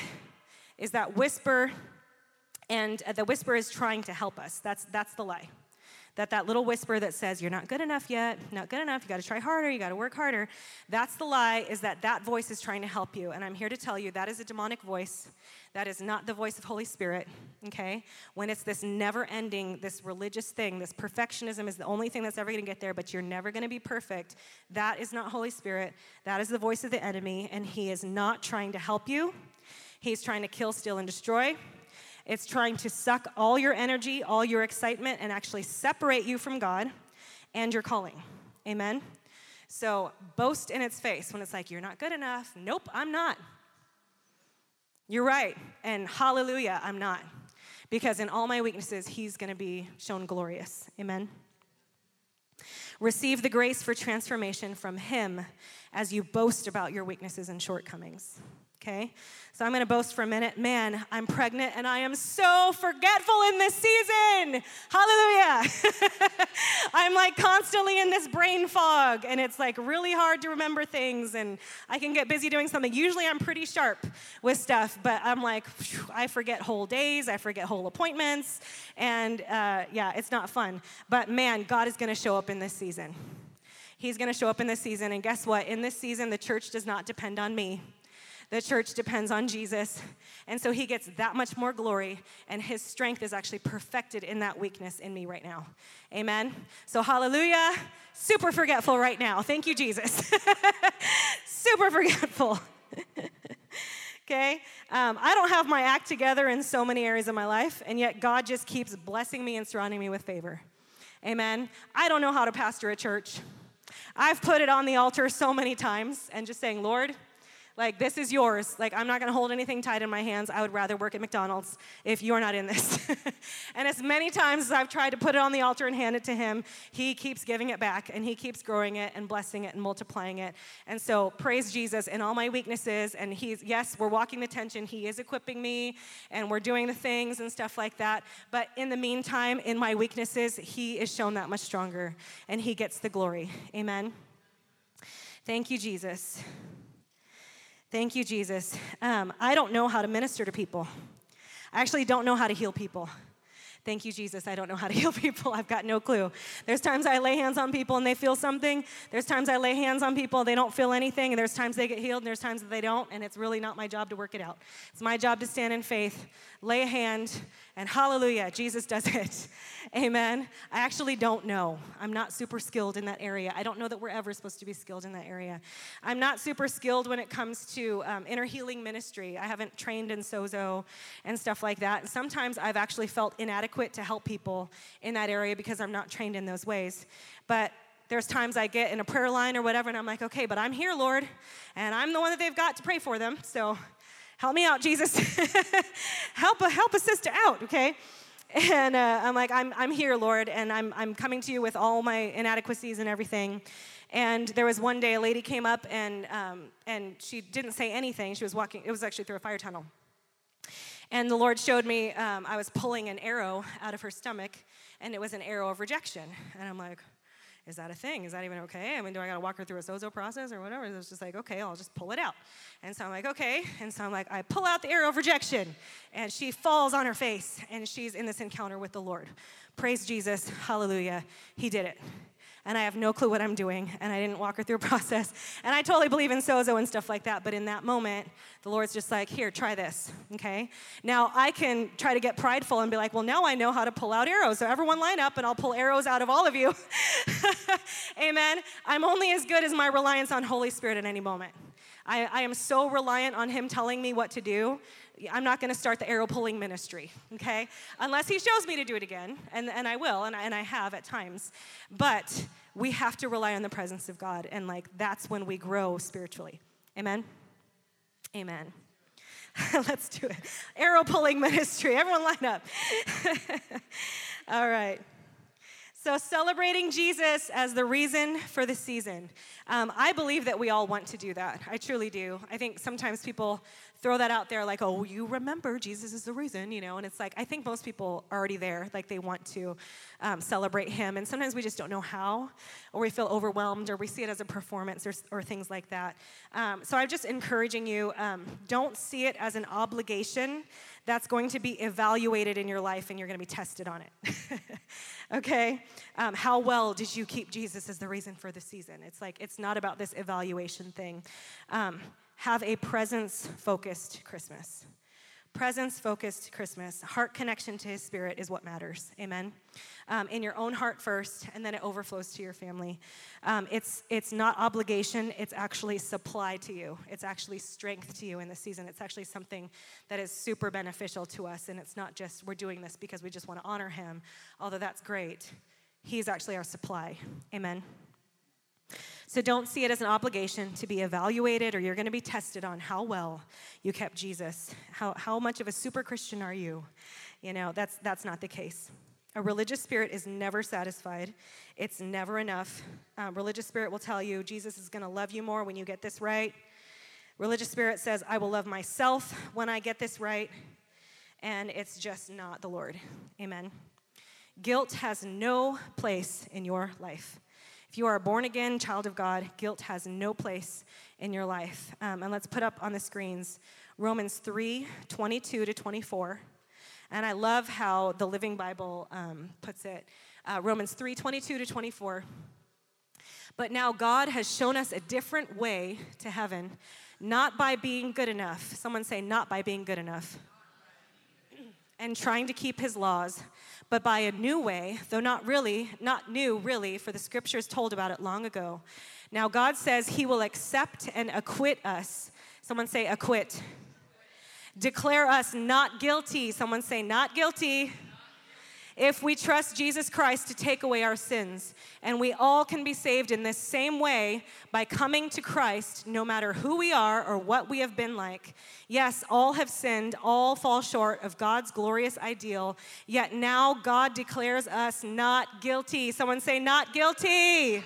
is that whisper and uh, the whisper is trying to help us. That's that's the lie that that little whisper that says you're not good enough yet not good enough you got to try harder you got to work harder that's the lie is that that voice is trying to help you. And i'm here to tell you that is a demonic voice. That is not the voice of holy spirit okay? When it's this never ending this religious thing this perfectionism is the only thing that's ever going to get there but you're never going to be perfect that is not holy spirit. That is the voice of the enemy and he is not trying to help you. He's trying to kill steal and destroy it's trying to suck all your energy, all your excitement, and actually separate you from God and your calling. Amen? So boast in its face when it's like, you're not good enough. Nope, I'm not. You're right. And hallelujah, I'm not. Because in all my weaknesses, He's going to be shown glorious. Amen? Receive the grace for transformation from Him as you boast about your weaknesses and shortcomings okay? So I'm gonna boast for a minute. Man, I'm pregnant and I am so forgetful in this season. Hallelujah. (laughs) I'm like constantly in this brain fog and it's like really hard to remember things and I can get busy doing something. Usually I'm pretty sharp with stuff, but I'm like, I forget whole days, I forget whole appointments, and uh, yeah, it's not fun. But man, God is gonna show up in this season. He's gonna show up in this season, and guess what? In this season, the church does not depend on me. The church depends on Jesus. And so he gets that much more glory, and his strength is actually perfected in that weakness in me right now. Amen. So, hallelujah. Super forgetful right now. Thank you, Jesus. (laughs) Super forgetful. (laughs) okay? Um, I don't have my act together in so many areas of my life, and yet God just keeps blessing me and surrounding me with favor. Amen. I don't know how to pastor a church. I've put it on the altar so many times and just saying, Lord, like, this is yours. Like, I'm not gonna hold anything tight in my hands. I would rather work at McDonald's if you're not in this. (laughs) and as many times as I've tried to put it on the altar and hand it to him, he keeps giving it back and he keeps growing it and blessing it and multiplying it. And so, praise Jesus in all my weaknesses. And he's, yes, we're walking the tension. He is equipping me and we're doing the things and stuff like that. But in the meantime, in my weaknesses, he is shown that much stronger and he gets the glory. Amen. Thank you, Jesus. Thank you, Jesus. Um, I don't know how to minister to people. I actually don't know how to heal people. Thank you, Jesus. I don't know how to (laughs) heal people. I've got no clue. There's times I lay hands on people and they feel something. There's times I lay hands on people, they don't feel anything. And there's times they get healed and there's times that they don't. And it's really not my job to work it out. It's my job to stand in faith, lay a hand, and hallelujah, Jesus does (laughs) it. Amen. I actually don't know. I'm not super skilled in that area. I don't know that we're ever supposed to be skilled in that area. I'm not super skilled when it comes to um, inner healing ministry. I haven't trained in sozo and stuff like that. And sometimes I've actually felt inadequate to help people in that area because I'm not trained in those ways. But there's times I get in a prayer line or whatever, and I'm like, okay, but I'm here, Lord, and I'm the one that they've got to pray for them. So help me out, Jesus. (laughs) help, a, help a sister out, okay? And uh, I'm like, I'm, I'm here, Lord, and I'm, I'm coming to you with all my inadequacies and everything. And there was one day a lady came up and, um, and she didn't say anything. She was walking, it was actually through a fire tunnel. And the Lord showed me um, I was pulling an arrow out of her stomach, and it was an arrow of rejection. And I'm like, is that a thing? Is that even okay? I mean, do I got to walk her through a sozo process or whatever? It was just like, okay, I'll just pull it out. And so I'm like, okay. And so I'm like, I pull out the arrow of rejection, and she falls on her face, and she's in this encounter with the Lord. Praise Jesus. Hallelujah. He did it. And I have no clue what I'm doing, and I didn't walk her through a (laughs) process. And I totally believe in sozo and stuff like that, but in that moment, the Lord's just like, here, try this, okay? Now, I can try to get prideful and be like, well, now I know how to pull out arrows, so everyone line up, and I'll pull arrows out of all of you. (laughs) Amen. I'm only as good as my reliance on Holy Spirit at any moment. I, I am so reliant on Him telling me what to do I'm not going to start the arrow pulling ministry, okay? Unless he shows me to do it again, and, and I will, and I, and I have at times. But we have to rely on the presence of God, and like that's when we grow spiritually. Amen? Amen. (laughs) Let's do it. Arrow pulling ministry. Everyone line up. (laughs) All right. So, celebrating Jesus as the reason for the season. Um, I believe that we all want to do that. I truly do. I think sometimes people throw that out there like, oh, you remember Jesus is the reason, you know, and it's like, I think most people are already there, like they want to um, celebrate him, and sometimes we just don't know how, or we feel overwhelmed, or we see it as a performance, or, or things like that. Um, so I'm just encouraging you, um, don't see it as an obligation that's going to be evaluated in your life and you're going to be tested on it. (laughs) okay? Um, how well did you keep Jesus as the reason for the season? It's like, it's not about this evaluation thing. Have a presence focused Christmas. Presence focused Christmas. Heart connection to His Spirit is what matters. Amen. Um, in your own heart first, and then it overflows to your family. Um, it's, it's not obligation, it's actually supply to you. It's actually strength to you in the season. It's actually something that is super beneficial to us, and it's not just we're doing this because we just want to honor Him, although that's great. He's actually our supply. Amen. So don't see it as an obligation to be evaluated or you're going to be tested on how well you kept Jesus. How, how much of a super Christian are you? You know, that's, that's not the case. A religious spirit is never satisfied. It's never enough. Um, religious spirit will tell you Jesus is going to love you more when you get this right. Religious spirit says, I will love myself when I get this right. And it's just not the Lord. Amen. Guilt has no place in your life. If you are a born again child of God, guilt has no place in your life. Um, and let's put up on the screens Romans 3 22 to 24. And I love how the Living Bible um, puts it uh, Romans 3 22 to 24. But now God has shown us a different way to heaven, not by being good enough. Someone say, not by being good enough. And trying to keep his laws, but by a new way, though not really, not new really, for the scriptures told about it long ago. Now, God says He will accept and acquit us. Someone say, acquit. Declare us not guilty. Someone say, not guilty if we trust Jesus Christ to take away our sins. And we all can be saved in this same way by coming to Christ, no matter who we are or what we have been like. Yes, all have sinned, all fall short of God's glorious ideal, yet now God declares us not guilty. Someone say, not guilty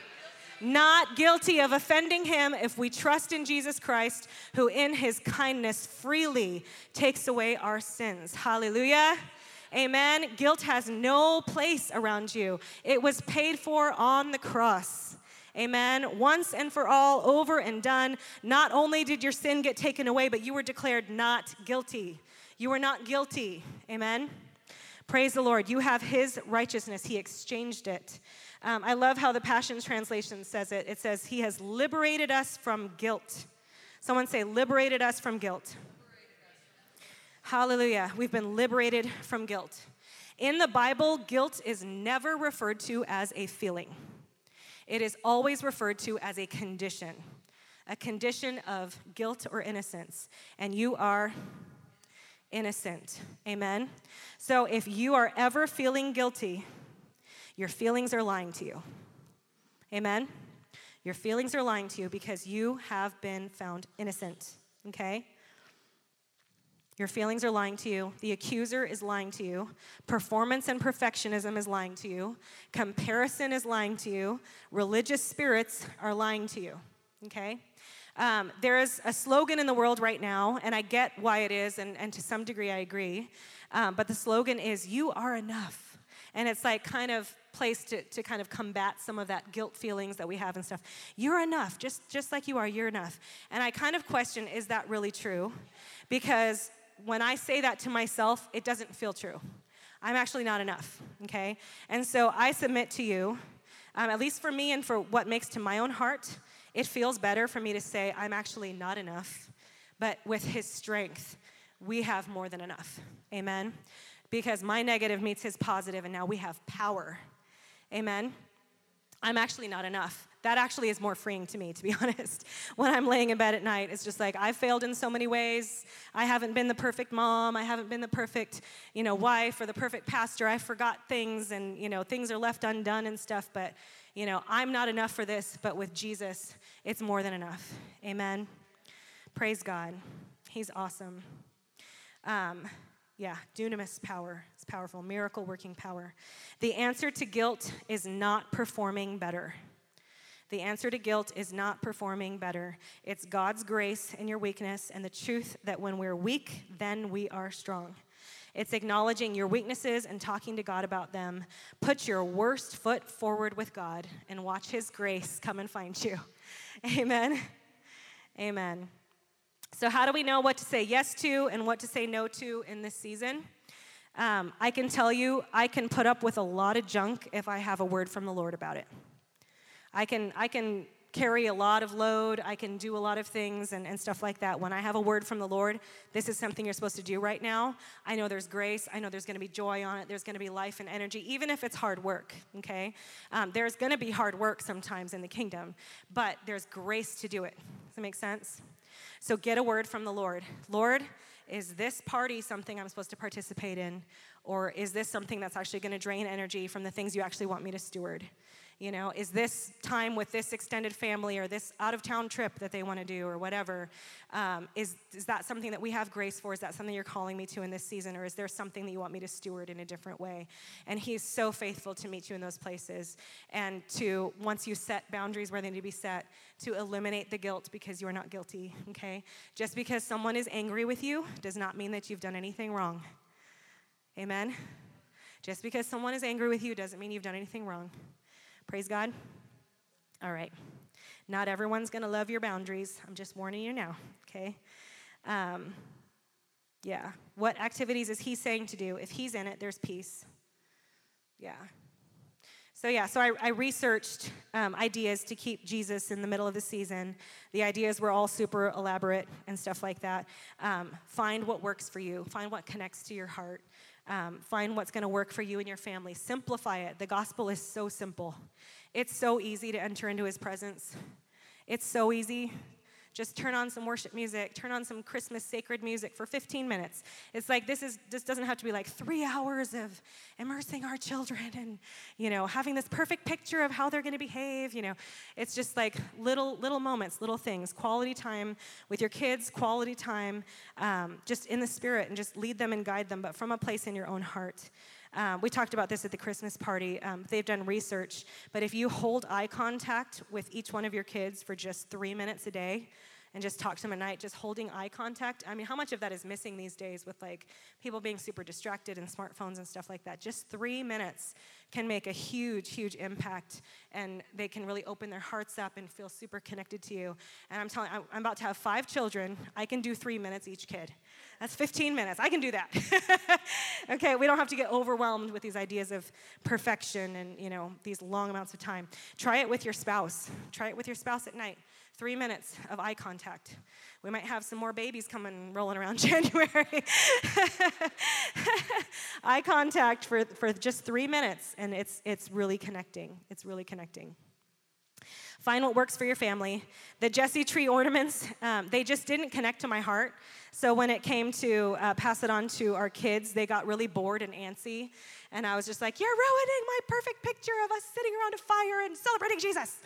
not guilty of offending him if we trust in Jesus Christ, who in his kindness freely takes away our sins. Hallelujah. Amen. Guilt has no place around you, it was paid for on the cross. Amen. Once and for all, over and done. Not only did your sin get taken away, but you were declared not guilty. You were not guilty. Amen. Praise the Lord. You have His righteousness, He exchanged it. Um, I love how the Passion Translation says it. It says, He has liberated us from guilt. Someone say, liberated us from guilt. Hallelujah. We've been liberated from guilt. In the Bible, guilt is never referred to as a feeling, it is always referred to as a condition, a condition of guilt or innocence. And you are innocent. Amen? So if you are ever feeling guilty, your feelings are lying to you. Amen? Your feelings are lying to you because you have been found innocent. Okay? Your feelings are lying to you. The accuser is lying to you. Performance and perfectionism is lying to you. Comparison is lying to you. Religious spirits are lying to you. Okay? Um, there is a slogan in the world right now, and I get why it is, and, and to some degree I agree. Um, but the slogan is, You are enough. And it's like kind of place to, to kind of combat some of that guilt feelings that we have and stuff. You're enough, just, just like you are, you're enough. And I kind of question, is that really true? Because when I say that to myself, it doesn't feel true. I'm actually not enough, okay? And so I submit to you Um, at least for me and for what makes to my own heart, it feels better for me to say, I'm actually not enough. But with His strength, we have more than enough. Amen? Because my negative meets His positive, and now we have power. Amen? I'm actually not enough. That actually is more freeing to me, to be (laughs) honest. When I'm laying in bed at night, it's just like I've failed in so many ways. I haven't been the perfect mom. I haven't been the perfect, you know, wife or the perfect pastor. I forgot things, and you know, things are left undone and stuff. But you know, I'm not enough for this. But with Jesus, it's more than enough. Amen. Praise God. He's awesome. Um, yeah, dunamis power. It's powerful. Miracle working power. The answer to guilt is not performing better. The answer to guilt is not performing better. It's God's grace in your weakness and the truth that when we're weak, then we are strong. It's acknowledging your weaknesses and talking to God about them. Put your worst foot forward with God and watch His grace come and find you. (laughs) Amen. Amen. So, how do we know what to say yes to and what to say no to in this season? Um, I can tell you, I can put up with a lot of junk if I have a word from the Lord about it. I can, I can carry a lot of load, I can do a lot of things and, and stuff like that. When I have a word from the Lord, this is something you're supposed to do right now. I know there's grace, I know there's gonna be joy on it, there's gonna be life and energy, even if it's hard work, okay? Um, there's gonna be hard work sometimes in the kingdom, but there's grace to do it. Does that make sense? So get a word from the Lord. Lord, is this party something I'm supposed to participate in? Or is this something that's actually going to drain energy from the things you actually want me to steward? You know, is this time with this extended family or this out of town trip that they want to do or whatever? Um, is, is that something that we have grace for? Is that something you're calling me to in this season? Or is there something that you want me to steward in a different way? And He's so faithful to meet you in those places and to, once you set boundaries where they need to be set, to eliminate the guilt because you are not guilty, okay? Just because someone is angry with you does not mean that you've done anything wrong. Amen? Just because someone is angry with you doesn't mean you've done anything wrong. Praise God? All right. Not everyone's going to love your boundaries. I'm just warning you now, okay? Um, yeah. What activities is he saying to do? If he's in it, there's peace. Yeah. So, yeah, so I, I researched um, ideas to keep Jesus in the middle of the season. The ideas were all super elaborate and stuff like that. Um, find what works for you, find what connects to your heart. Um, find what's going to work for you and your family. Simplify it. The gospel is so simple. It's so easy to enter into his presence. It's so easy just turn on some worship music, turn on some Christmas sacred music for 15 minutes. It's like this is this doesn't have to be like three hours of immersing our children and you know having this perfect picture of how they're going to behave. You know, it's just like little little moments, little things, quality time with your kids, quality time, um, just in the spirit, and just lead them and guide them, but from a place in your own heart. Um, we talked about this at the Christmas party. Um, they've done research, but if you hold eye contact with each one of your kids for just three minutes a day, and just talk to them at night, just holding eye contact. I mean, how much of that is missing these days with like people being super distracted and smartphones and stuff like that? Just three minutes can make a huge, huge impact, and they can really open their hearts up and feel super connected to you. And I'm telling, I'm about to have five children. I can do three minutes each kid. That's 15 minutes. I can do that. (laughs) okay, we don't have to get overwhelmed with these ideas of perfection and you know these long amounts of time. Try it with your spouse. Try it with your spouse at night. Three minutes of eye contact. We might have some more babies coming rolling around (laughs) January. (laughs) eye contact for, for just three minutes, and it's, it's really connecting. It's really connecting. Find what works for your family. The Jesse tree ornaments, um, they just didn't connect to my heart. So when it came to uh, pass it on to our kids, they got really bored and antsy. And I was just like, You're ruining my perfect picture of us sitting around a fire and celebrating Jesus.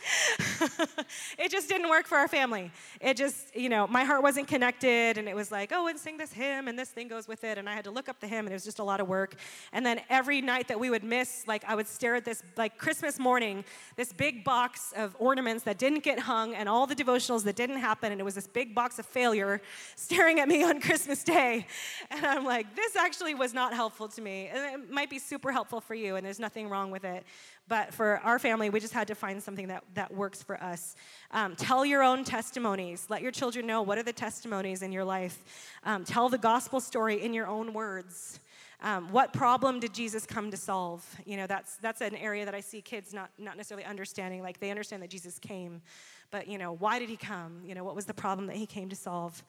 (laughs) it just didn't work for our family. It just, you know, my heart wasn't connected. And it was like, Oh, and sing this hymn, and this thing goes with it. And I had to look up the hymn, and it was just a lot of work. And then every night that we would miss, like, I would stare at this, like, Christmas morning, this big box of ornaments that didn't get hung, and all the devotionals that didn't happen. And it was this big box of failure staring at me (laughs) on Christmas Day. And I'm like, This actually was not helpful to me. And it might be super helpful for you, and there's nothing wrong with it. But for our family, we just had to find something that, that works for us. Um, tell your own testimonies. Let your children know what are the testimonies in your life. Um, tell the gospel story in your own words. Um, what problem did Jesus come to solve? You know, that's, that's an area that I see kids not, not necessarily understanding. Like they understand that Jesus came, but, you know, why did he come? You know, what was the problem that he came to solve?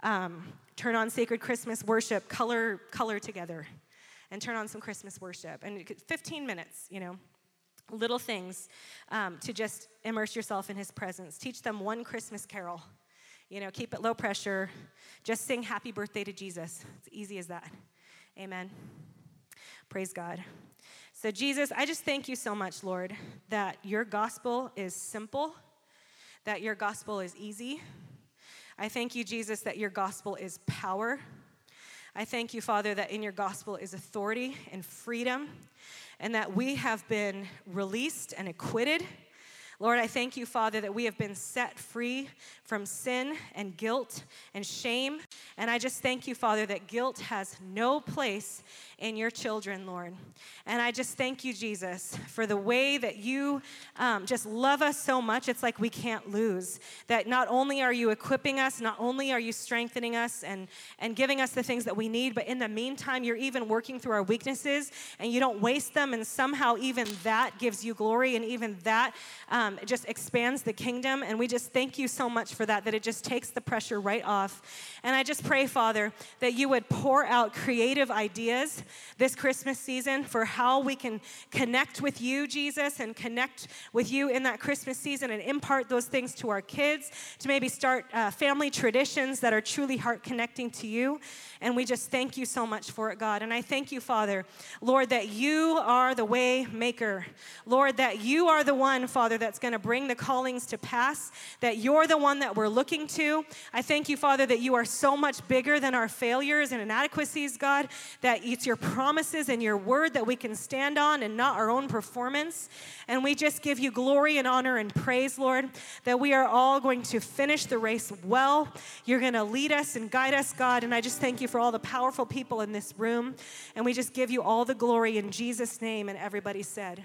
Um, turn on sacred Christmas worship, color, color together, and turn on some Christmas worship. And 15 minutes, you know, little things um, to just immerse yourself in his presence. Teach them one Christmas carol. You know, keep it low pressure. Just sing happy birthday to Jesus. It's easy as that. Amen. Praise God. So, Jesus, I just thank you so much, Lord, that your gospel is simple, that your gospel is easy. I thank you, Jesus, that your gospel is power. I thank you, Father, that in your gospel is authority and freedom, and that we have been released and acquitted. Lord, I thank you, Father, that we have been set free from sin and guilt and shame. And I just thank you, Father, that guilt has no place in your children, Lord. And I just thank you, Jesus, for the way that you um, just love us so much. It's like we can't lose. That not only are you equipping us, not only are you strengthening us and, and giving us the things that we need, but in the meantime, you're even working through our weaknesses and you don't waste them. And somehow, even that gives you glory, and even that um, just expands the kingdom. And we just thank you so much for that, that it just takes the pressure right off. And I just pray, Father, that you would pour out creative ideas this Christmas season for how we can connect with you, Jesus, and connect with you in that Christmas season and impart those things to our kids, to maybe start uh, family traditions that are truly heart connecting to you. And we just thank you so much for it, God. And I thank you, Father, Lord, that you are the way maker. Lord, that you are the one, Father, that's going to bring the callings to pass, that you're the one that we're looking to. I thank you, Father, that you are so much bigger than our failures and inadequacies, God, that it's your promises and your word that we can stand on and not our own performance. And we just give you glory and honor and praise, Lord, that we are all going to finish the race well. You're going to lead us and guide us, God. And I just thank you for all the powerful people in this room. And we just give you all the glory in Jesus' name. And everybody said,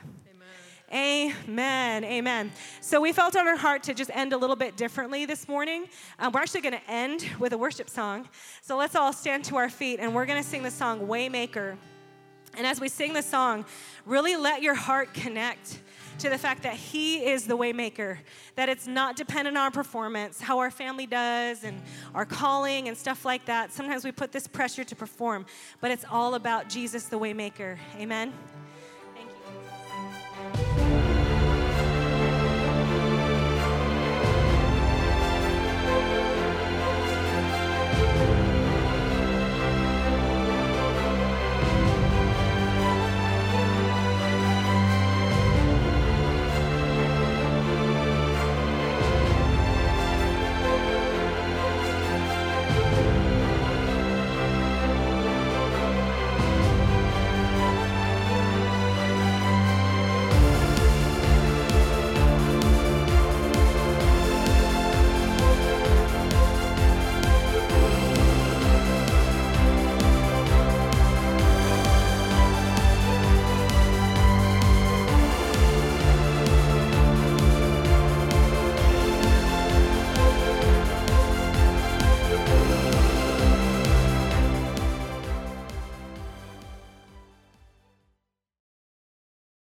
Amen. Amen. So we felt on our heart to just end a little bit differently this morning. Um, we're actually going to end with a worship song. So let's all stand to our feet and we're going to sing the song Waymaker. And as we sing the song, really let your heart connect to the fact that He is the waymaker, that it's not dependent on our performance, how our family does, and our calling and stuff like that. Sometimes we put this pressure to perform, but it's all about Jesus, the waymaker. Amen.